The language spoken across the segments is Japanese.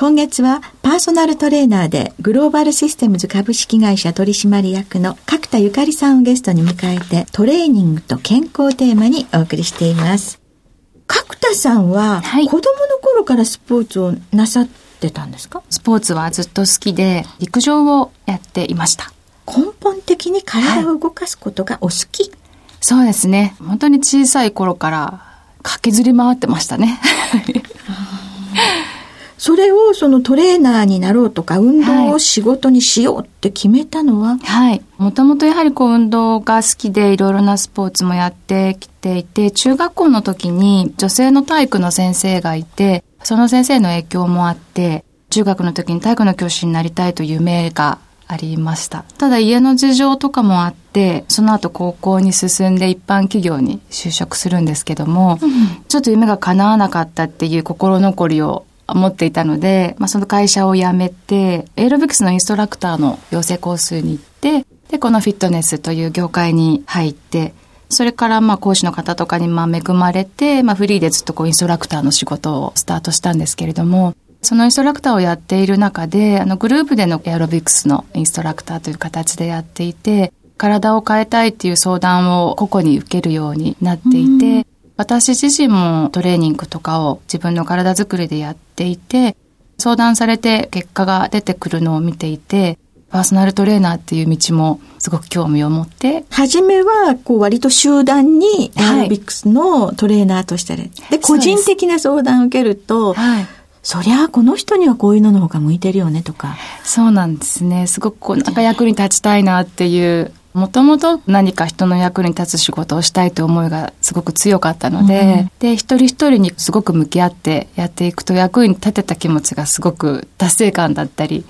今月はパーソナルトレーナーでグローバルシステムズ株式会社取締役の角田ゆかりさんをゲストに迎えてトレーニングと健康テーマにお送りしています。角田さんは、子供の頃からスポーツをなさってたんですか？スポーツはずっと好きで陸上をやっていました。根本的に体を動かすことがお好き、はい、そうですね。本当に小さい頃から駆けずり回ってましたね。それをそのトレーナーになろうとか運動を仕事にしようって決めたのは？はい。もともとやはりこう運動が好きでいろいろなスポーツもやってきていて、中学校の時に女性の体育の先生がいて、その先生の影響もあって、中学の時に体育の教師になりたいという夢がありました。ただ家の事情とかもあって、その後高校に進んで一般企業に就職するんですけども、うん、ちょっと夢が叶わなかったっていう心残りを持っていたので、まあ、その会社を辞めて、エアロビクスのインストラクターの養成コースに行って、で、このフィットネスという業界に入って、それからまあ講師の方とかにまあ恵まれて、まあフリーでずっとこうインストラクターの仕事をスタートしたんですけれども、そのインストラクターをやっている中で、あのグループでのエアロビクスのインストラクターという形でやっていて、体を変えたいっていう相談を個々に受けるようになっていて、私自身もトレーニングとかを自分の体づくりでやっていて、相談されて結果が出てくるのを見ていて、パーソナルトレーナーっていう道もすごく興味を持って。初めは、こう割と集団にアーロビクスのトレーナーとして、はい、で、個人的な相談を受けると、はい、そりゃこの人にはこういうのの方が向いてるよねとか。そうなんですね。すごくこう、なんか役に立ちたいなっていうもともと何か人の役に立つ仕事をしたいという思いがすごく強かったので、うん、で、一人一人にすごく向き合ってやっていくと役に立てた気持ちがすごく達成感だったり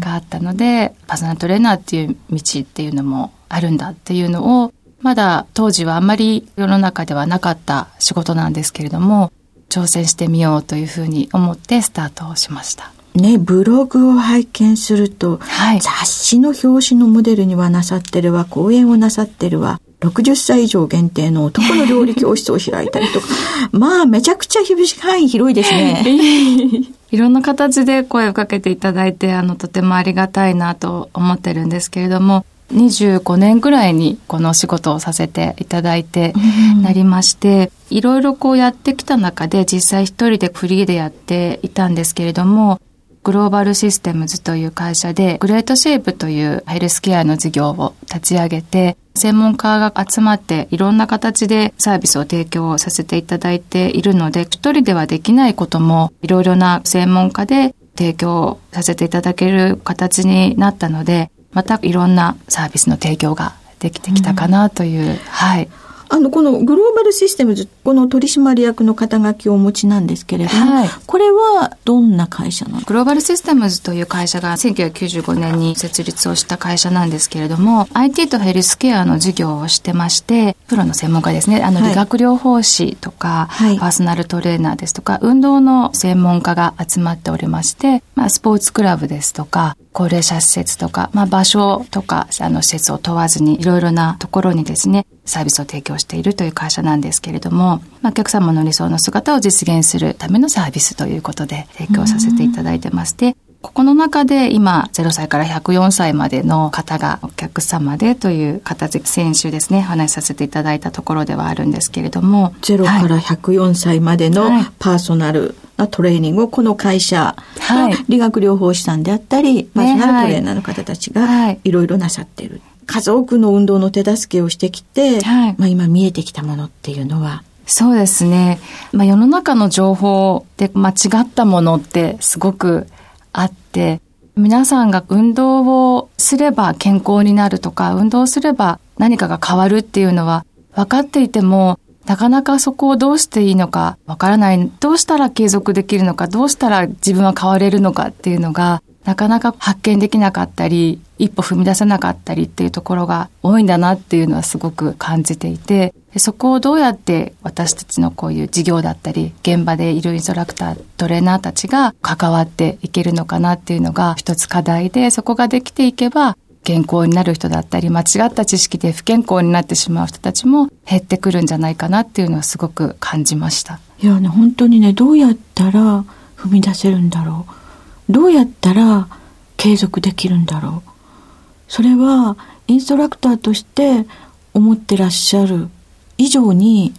があったので、うん、パーソナルトレーナーっていう道っていうのもあるんだっていうのを、まだ当時はあんまり世の中ではなかった仕事なんですけれども、挑戦してみようというふうに思ってスタートをしました。ね、ブログを拝見すると、はい、雑誌の表紙のモデルにはなさってるわ、講演をなさってるわ、60歳以上限定の男の料理教室を開いたりとか、まあ、めちゃくちゃ範囲広いですね。いろんな形で声をかけていただいて、あの、とてもありがたいなと思ってるんですけれども、25年くらいにこの仕事をさせていただいてなりまして、いろいろこうやってきた中で実際一人でフリーでやっていたんですけれども、グローバルシステムズという会社で、グレートシェイプというヘルスケアの事業を立ち上げて、専門家が集まっていろんな形でサービスを提供させていただいているので、一人ではできないこともいろいろな専門家で提供させていただける形になったので、またいろんなサービスの提供ができてきたかなという、うん、はい。あの、このグローバルシステムズこの取締役の肩書きをお持ちなんですけれども、はい、これはどんな会社なの？グローバルシステムズという会社が1995年に設立をした会社なんですけれども、IT とヘルスケアの事業をしてまして、プロの専門家ですね、あの、理学療法士とか、はい、パーソナルトレーナーですとか、運動の専門家が集まっておりまして、まあ、スポーツクラブですとか、高齢者施設とか、まあ、場所とか、あの、施設を問わずに、いろいろなところにですね、サービスを提供しているという会社なんですけれども、まあ、お客様の理想の姿を実現するためのサービスということで提供させていただいてまして、ここの中で今0歳から104歳までの方がお客様でという形で先週ですね話させていただいたところではあるんですけれども0から104歳までのパーソナルなトレーニングをこの会社が理学療法士さんであったり、パーソナルトレーナーの方たちがい。ろいろなさっている。数多くの運動の手助けをしてきて、はい、まあ今見えてきたものっていうのはそうですね。まあ世の中の情報で間違ったものってすごくあって、皆さんが運動をすれば健康になるとか、運動すれば何かが変わるっていうのは分かっていても、なかなかそこをどうしていいのかわからない。どうしたら継続できるのか、どうしたら自分は変われるのかっていうのが、なかなか発見できなかったり、一歩踏み出せなかったりっていうところが多いんだなっていうのはすごく感じていて、そこをどうやって私たちのこういう事業だったり、現場でいるインストラクター、トレーナーたちが関わっていけるのかなっていうのが一つ課題で、そこができていけば、健康になる人だったり、間違った知識で不健康になってしまう人たちも減ってくるんじゃないかなっていうのはすごく感じました。いやね、本当にね、どうやったら踏み出せるんだろう。どうやったら継続できるんだろうそれはインストラクターとして思ってらっしゃる以上に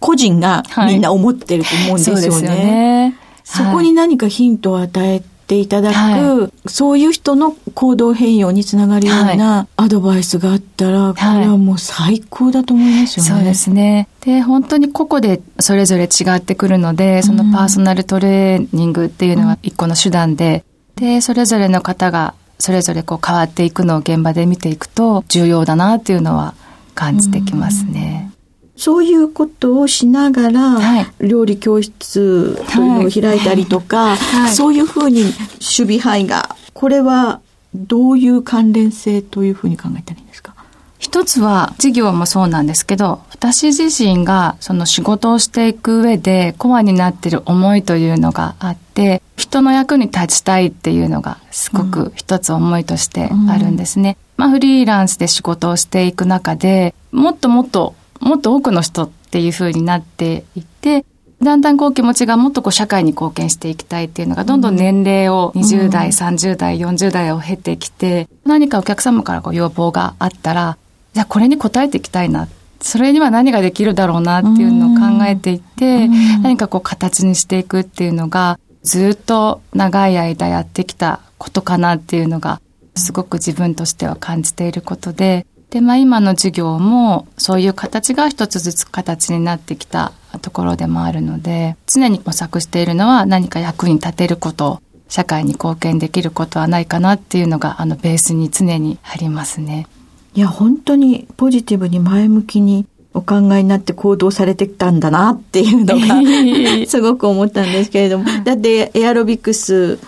個人がみんな思ってると思うんですよね。はい、そね。そこに何かヒントを与えていただく、はい、そういう人の行動変容につながるようなアドバイスがあったら、これはもう最高だと思いますよね。そうですね。で、本当に個々でそれぞれ違ってくるので、そのパーソナルトレーニングっていうのは一個の手段で、で、それぞれの方がそれぞれこう変わっていくのを現場で見ていくと重要だなっていうのは感じてきますね。そういうことをしながら、はい、料理教室というのを開いたりとか、はい、そういうふうに守備範囲が、これはどういう関連性というふうに考えたらいいんですか？一つは事業もそうなんですけど、私自身がその仕事をしていく上でコアになっている思いというのがあって、人の役に立ちたいっていうのがすごく一つ思いとしてあるんですね。うん、まあフリーランスで仕事をしていく中で、もっともっともっと多くの人っていう風になっていって、だんだんこう気持ちがもっとこう社会に貢献していきたいっていうのがどんどん年齢を20代、うん、30代、40代を経てきて、何かお客様からこう要望があったら、じゃあこれに応えていきたいな。それには何ができるだろうなっていうのを考えていて、何かこう形にしていくっていうのが、ずっと長い間やってきたことかなっていうのが、すごく自分としては感じていることで、で、まあ今の授業もそういう形が一つずつ形になってきたところでもあるので、常に模索しているのは何か役に立てること、社会に貢献できることはないかなっていうのがあのベースに常にありますね。いや、本当にポジティブに前向きにお考えになって行動されてきたんだなっていうのが すごく思ったんですけれども、だってエアロビクス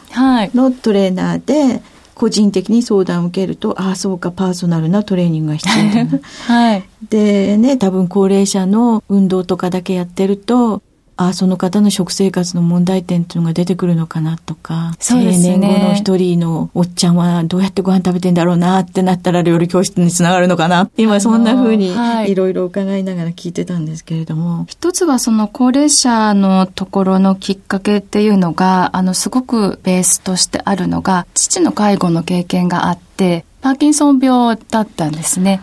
のトレーナーで、個人的に相談を受けると、ああ、そうか、パーソナルなトレーニングが必要だな。はい。でね、多分高齢者の運動とかだけやってると、あその方の食生活の問題点っていうのが出てくるのかなとか、そうですね、定年後の一人のおっちゃんはどうやってご飯食べてんだろうなってなったら料理教室につながるのかな。今そんな風にいろいろ伺いながら聞いてたんですけれども。はい、一つはその高齢者のところのきっかけっていうのが、あのすごくベースとしてあるのが、父の介護の経験があって、パーキンソン病だったんですね。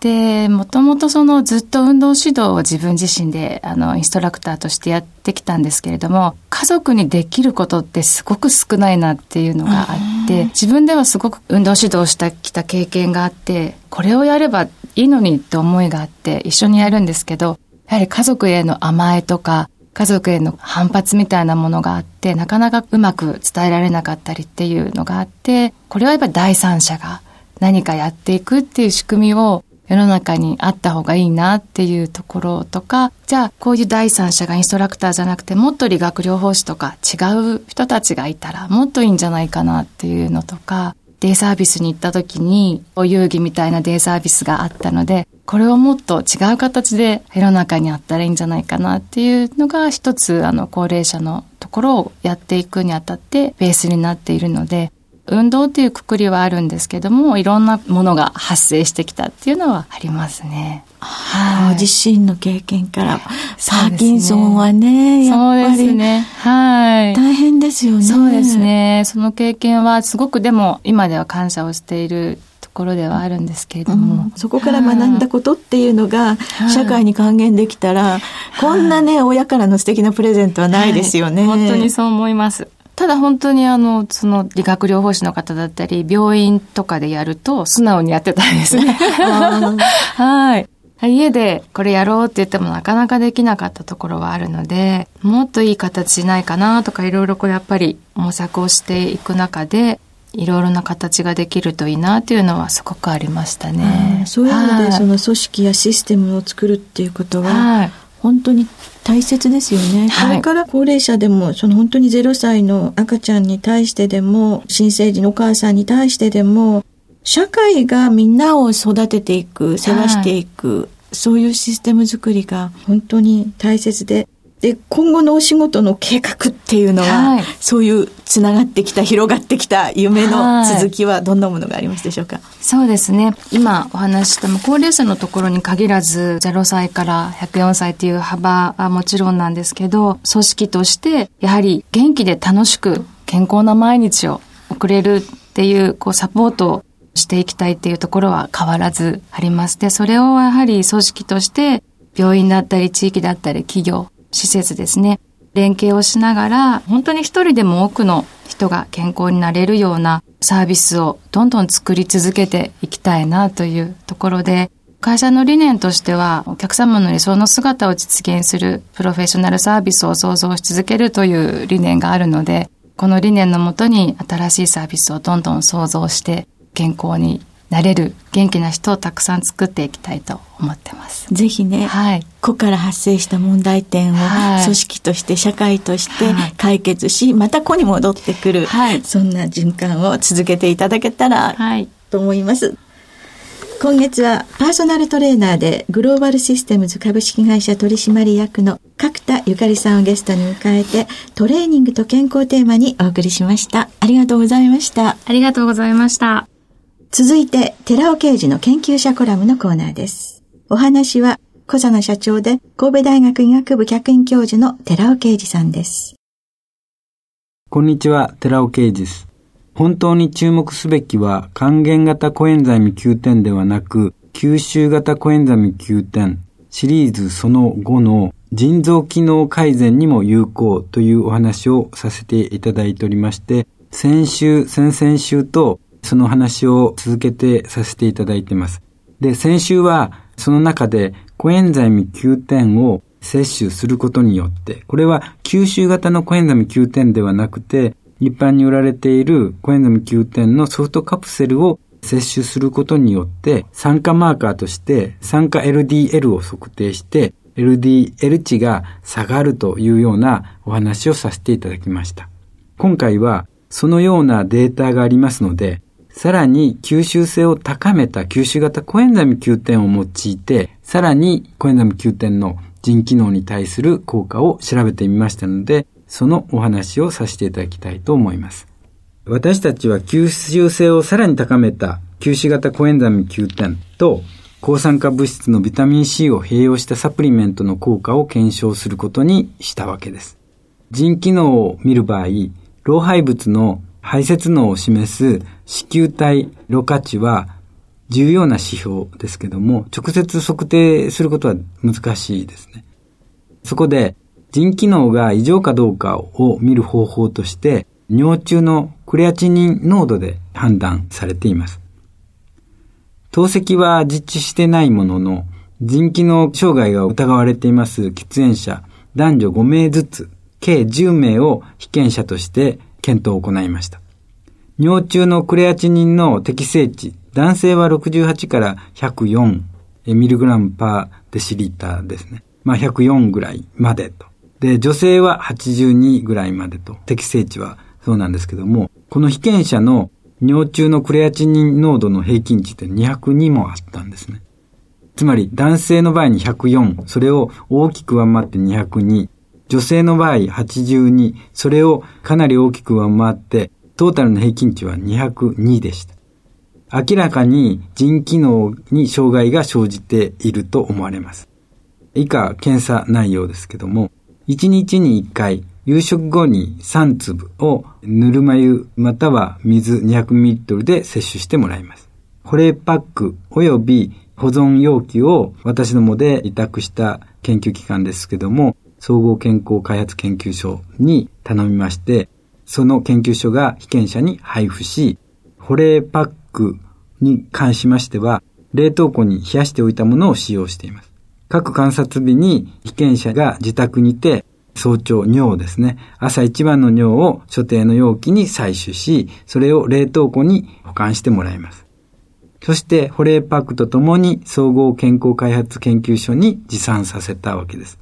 で、もともとそのずっと運動指導を自分自身であのインストラクターとしてやってきたんですけれども、家族にできることってすごく少ないなっていうのがあって、自分ではすごく運動指導してきた経験があって、これをやればいいのにって思いがあって一緒にやるんですけど、やはり家族への甘えとか、家族への反発みたいなものがあって、なかなかうまく伝えられなかったりっていうのがあって、これはやっぱり第三者が何かやっていくっていう仕組みを世の中にあった方がいいなっていうところとか、じゃあこういう第三者がインストラクターじゃなくてもっと理学療法士とか違う人たちがいたらもっといいんじゃないかなっていうのとか、デイサービスに行った時に、お遊戯みたいなデイサービスがあったので、これをもっと違う形で世の中にあったらいいんじゃないかなっていうのが一つ、あの、高齢者のところをやっていくにあたってベースになっているので、運動っていうくくりはあるんですけども、いろんなものが発生してきたっていうのはありますね。はい、自身の経験から、パーキンソンはね、やっぱり、ね、はい。大変ですよね。そうですね。その経験はすごくでも今では感謝をしているところではあるんですけれども、うん、そこから学んだことっていうのが社会に還元できたら、こんなね親からの素敵なプレゼントはないですよね、本当にそう思いますただ本当にあの、その理学療法士の方だったり、病院とかでやると素直にやってたんですね。はい。家でこれやろうって言ってもなかなかできなかったところはあるので、もっといい形ないかなとかいろいろこうやっぱり模索をしていく中で、いろいろな形ができるといいなっていうのはすごくありましたね。そういうので、その組織やシステムを作るっていうことは、はい、本当に大切ですよね。それから高齢者でも、その本当に0歳の赤ちゃんに対してでも、新生児のお母さんに対してでも、社会がみんなを育てていく、世話していく、はい、そういうシステム作りが本当に大切で、で、今後のお仕事の計画っていうのは、はい、そういうつながってきた、広がってきた夢の続きはどんなものがありますでしょうか、はい、そうですね。今お話した高齢者のところに限らず、0歳から104歳っていう幅はもちろんなんですけど、組織としてやはり元気で楽しく健康な毎日を送れるっていう、こうサポートをしていきたいっていうところは変わらずあります。で、それをやはり組織として病院だったり地域だったり企業施設ですね、連携をしながら、本当に一人でも多くの人が健康になれるようなサービスをどんどん作り続けていきたいなというところで、会社の理念としては、お客様の理想の姿を実現するプロフェッショナルサービスを創造し続けるという理念があるので、この理念のもとに新しいサービスをどんどん創造して健康になれる元気な人をたくさん作っていきたいと思ってます。ぜひね、はい、個から発生した問題点を組織として社会として解決し、また個に戻ってくる、はい、そんな循環を続けていただけたらと思います。今月はパーソナルトレーナーでグローバルシステムズ株式会社取締役の角田ゆかりさんをゲストに迎えてトレーニングと健康テーマにお送りしました。ありがとうございました。ありがとうございました。続いて、寺尾刑事の研究者コラムのコーナーです。お話は、小佐野社長で神戸大学医学部客員教授の寺尾啓二さんです。こんにちは、寺尾啓二です。本当に注目すべきは、還元型コエンザイム Q10ではなく、吸収型コエンザイム Q10、シリーズその5の腎臓機能改善にも有効というお話をさせていただいておりまして、先週、先々週とその話を続けてさせていただいています。で、先週はその中でコエンザイム Q10を摂取することによって、これは吸収型のコエンザイム Q10ではなくて、一般に売られているコエンザイム Q10のソフトカプセルを摂取することによって、酸化マーカーとして酸化 LDL を測定して、LDL 値が下がるというようなお話をさせていただきました。今回はそのようなデータがありますので、さらに吸収性を高めた吸収型コエンザミ9点を用いて、さらにコエンザミ9点の腎機能に対する効果を調べてみましたので、そのお話をさせていただきたいと思います。私たちは吸収性をさらに高めた吸収型コエンザミ9点と抗酸化物質のビタミン C を併用したサプリメントの効果を検証することにしたわけです。腎機能を見る場合、老廃物の排泄能を示す子宮体ろ過値は重要な指標ですけども、直接測定することは難しいですね。そこで、腎機能が異常かどうかを見る方法として、尿中のクレアチニン濃度で判断されています。透析は実地してないものの、腎機能障害が疑われています喫煙者男女5名ずつ、計10名を被験者として検討を行いました。尿中のクレアチニンの適正値、男性は68から104、ミリグラムパーデシリッターですね。まあ104ぐらいまでと。で、女性は82ぐらいまでと。適正値はそうなんですけども、この被験者の尿中のクレアチニン濃度の平均値って202もあったんですね。つまり男性の場合に104、それを大きく上回って202、女性の場合82、それをかなり大きく上回って、トータルの平均値は202でした。明らかに腎機能に障害が生じていると思われます。以下、検査内容ですけども、1日に1回、夕食後に3粒をぬるま湯または水 200ml で摂取してもらいます。保冷パック及び保存容器を私どもで委託した研究機関ですけども、総合健康開発研究所に頼みまして、その研究所が被験者に配布し、保冷パックに関しましては、冷凍庫に冷やしておいたものを使用しています。各観察日に被験者が自宅にて早朝尿ですね。朝一番の尿を所定の容器に採取し、それを冷凍庫に保管してもらいます。そして保冷パックとともに総合健康開発研究所に持参させたわけです。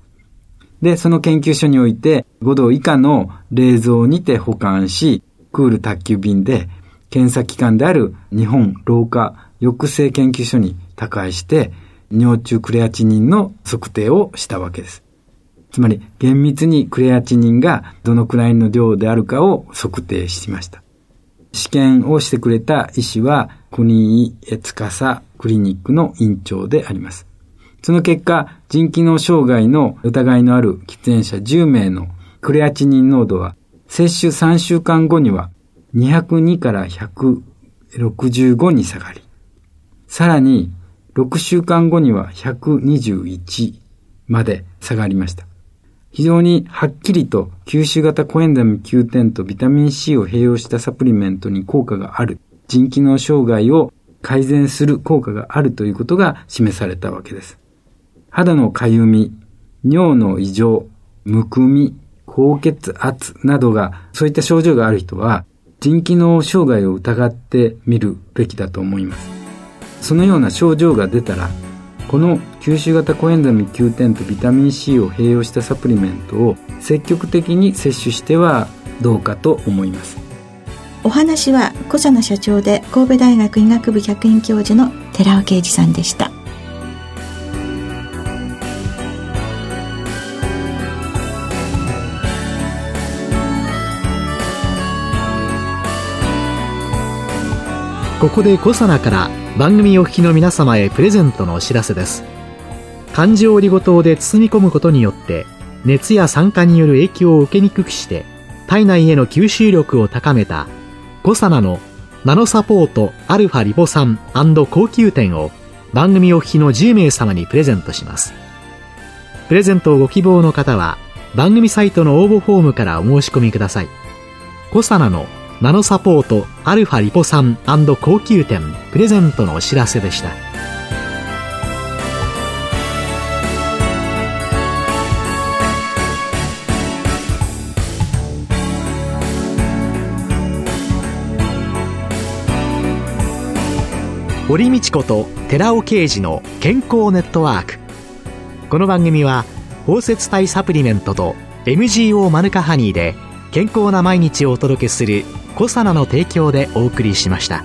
で、その研究所において5度以下の冷蔵にて保管し、クール宅急便で検査機関である日本老化抑制研究所に宅配して、尿中クレアチニンの測定をしたわけです。つまり厳密にクレアチニンがどのくらいの量であるかを測定しました。試験をしてくれた医師は国井司クリニックの院長であります。その結果、腎機能障害の疑いのある喫煙者10名のクレアチニン濃度は、接種3週間後には202から165に下がり、さらに6週間後には121まで下がりました。非常にはっきりと吸収型コエンザミ Q10 とビタミン C を併用したサプリメントに効果がある、腎機能障害を改善する効果があるということが示されたわけです。肌のかゆみ、尿の異常、むくみ、高血圧などが、そういった症状がある人は、腎機能障害を疑ってみるべきだと思います。そのような症状が出たら、この吸収型コエンザミ Q10 とビタミン C を併用したサプリメントを積極的に摂取してはどうかと思いますお話は小佐野社長で神戸大学医学部客員教授の寺尾啓二さんでしたここでコサナから番組お聞きの皆様へプレゼントのお知らせです。漢字オリゴ糖で包み込むことによって熱や酸化による影響を受けにくくして体内への吸収力を高めたコサナのナノサポートアルファリポ酸高級店を番組お聞きの10名様にプレゼントします。プレゼントをご希望の方は番組サイトの応募フォームからお申し込みください。コサナのナノサポートアルファリポ酸高級店。プレゼントのお知らせでした。堀道子と寺尾啓二の健康ネットワーク。この番組は包摂体サプリメントと MGO マヌカハニーで健康な毎日をお届けするコサナの提供でお送りしました。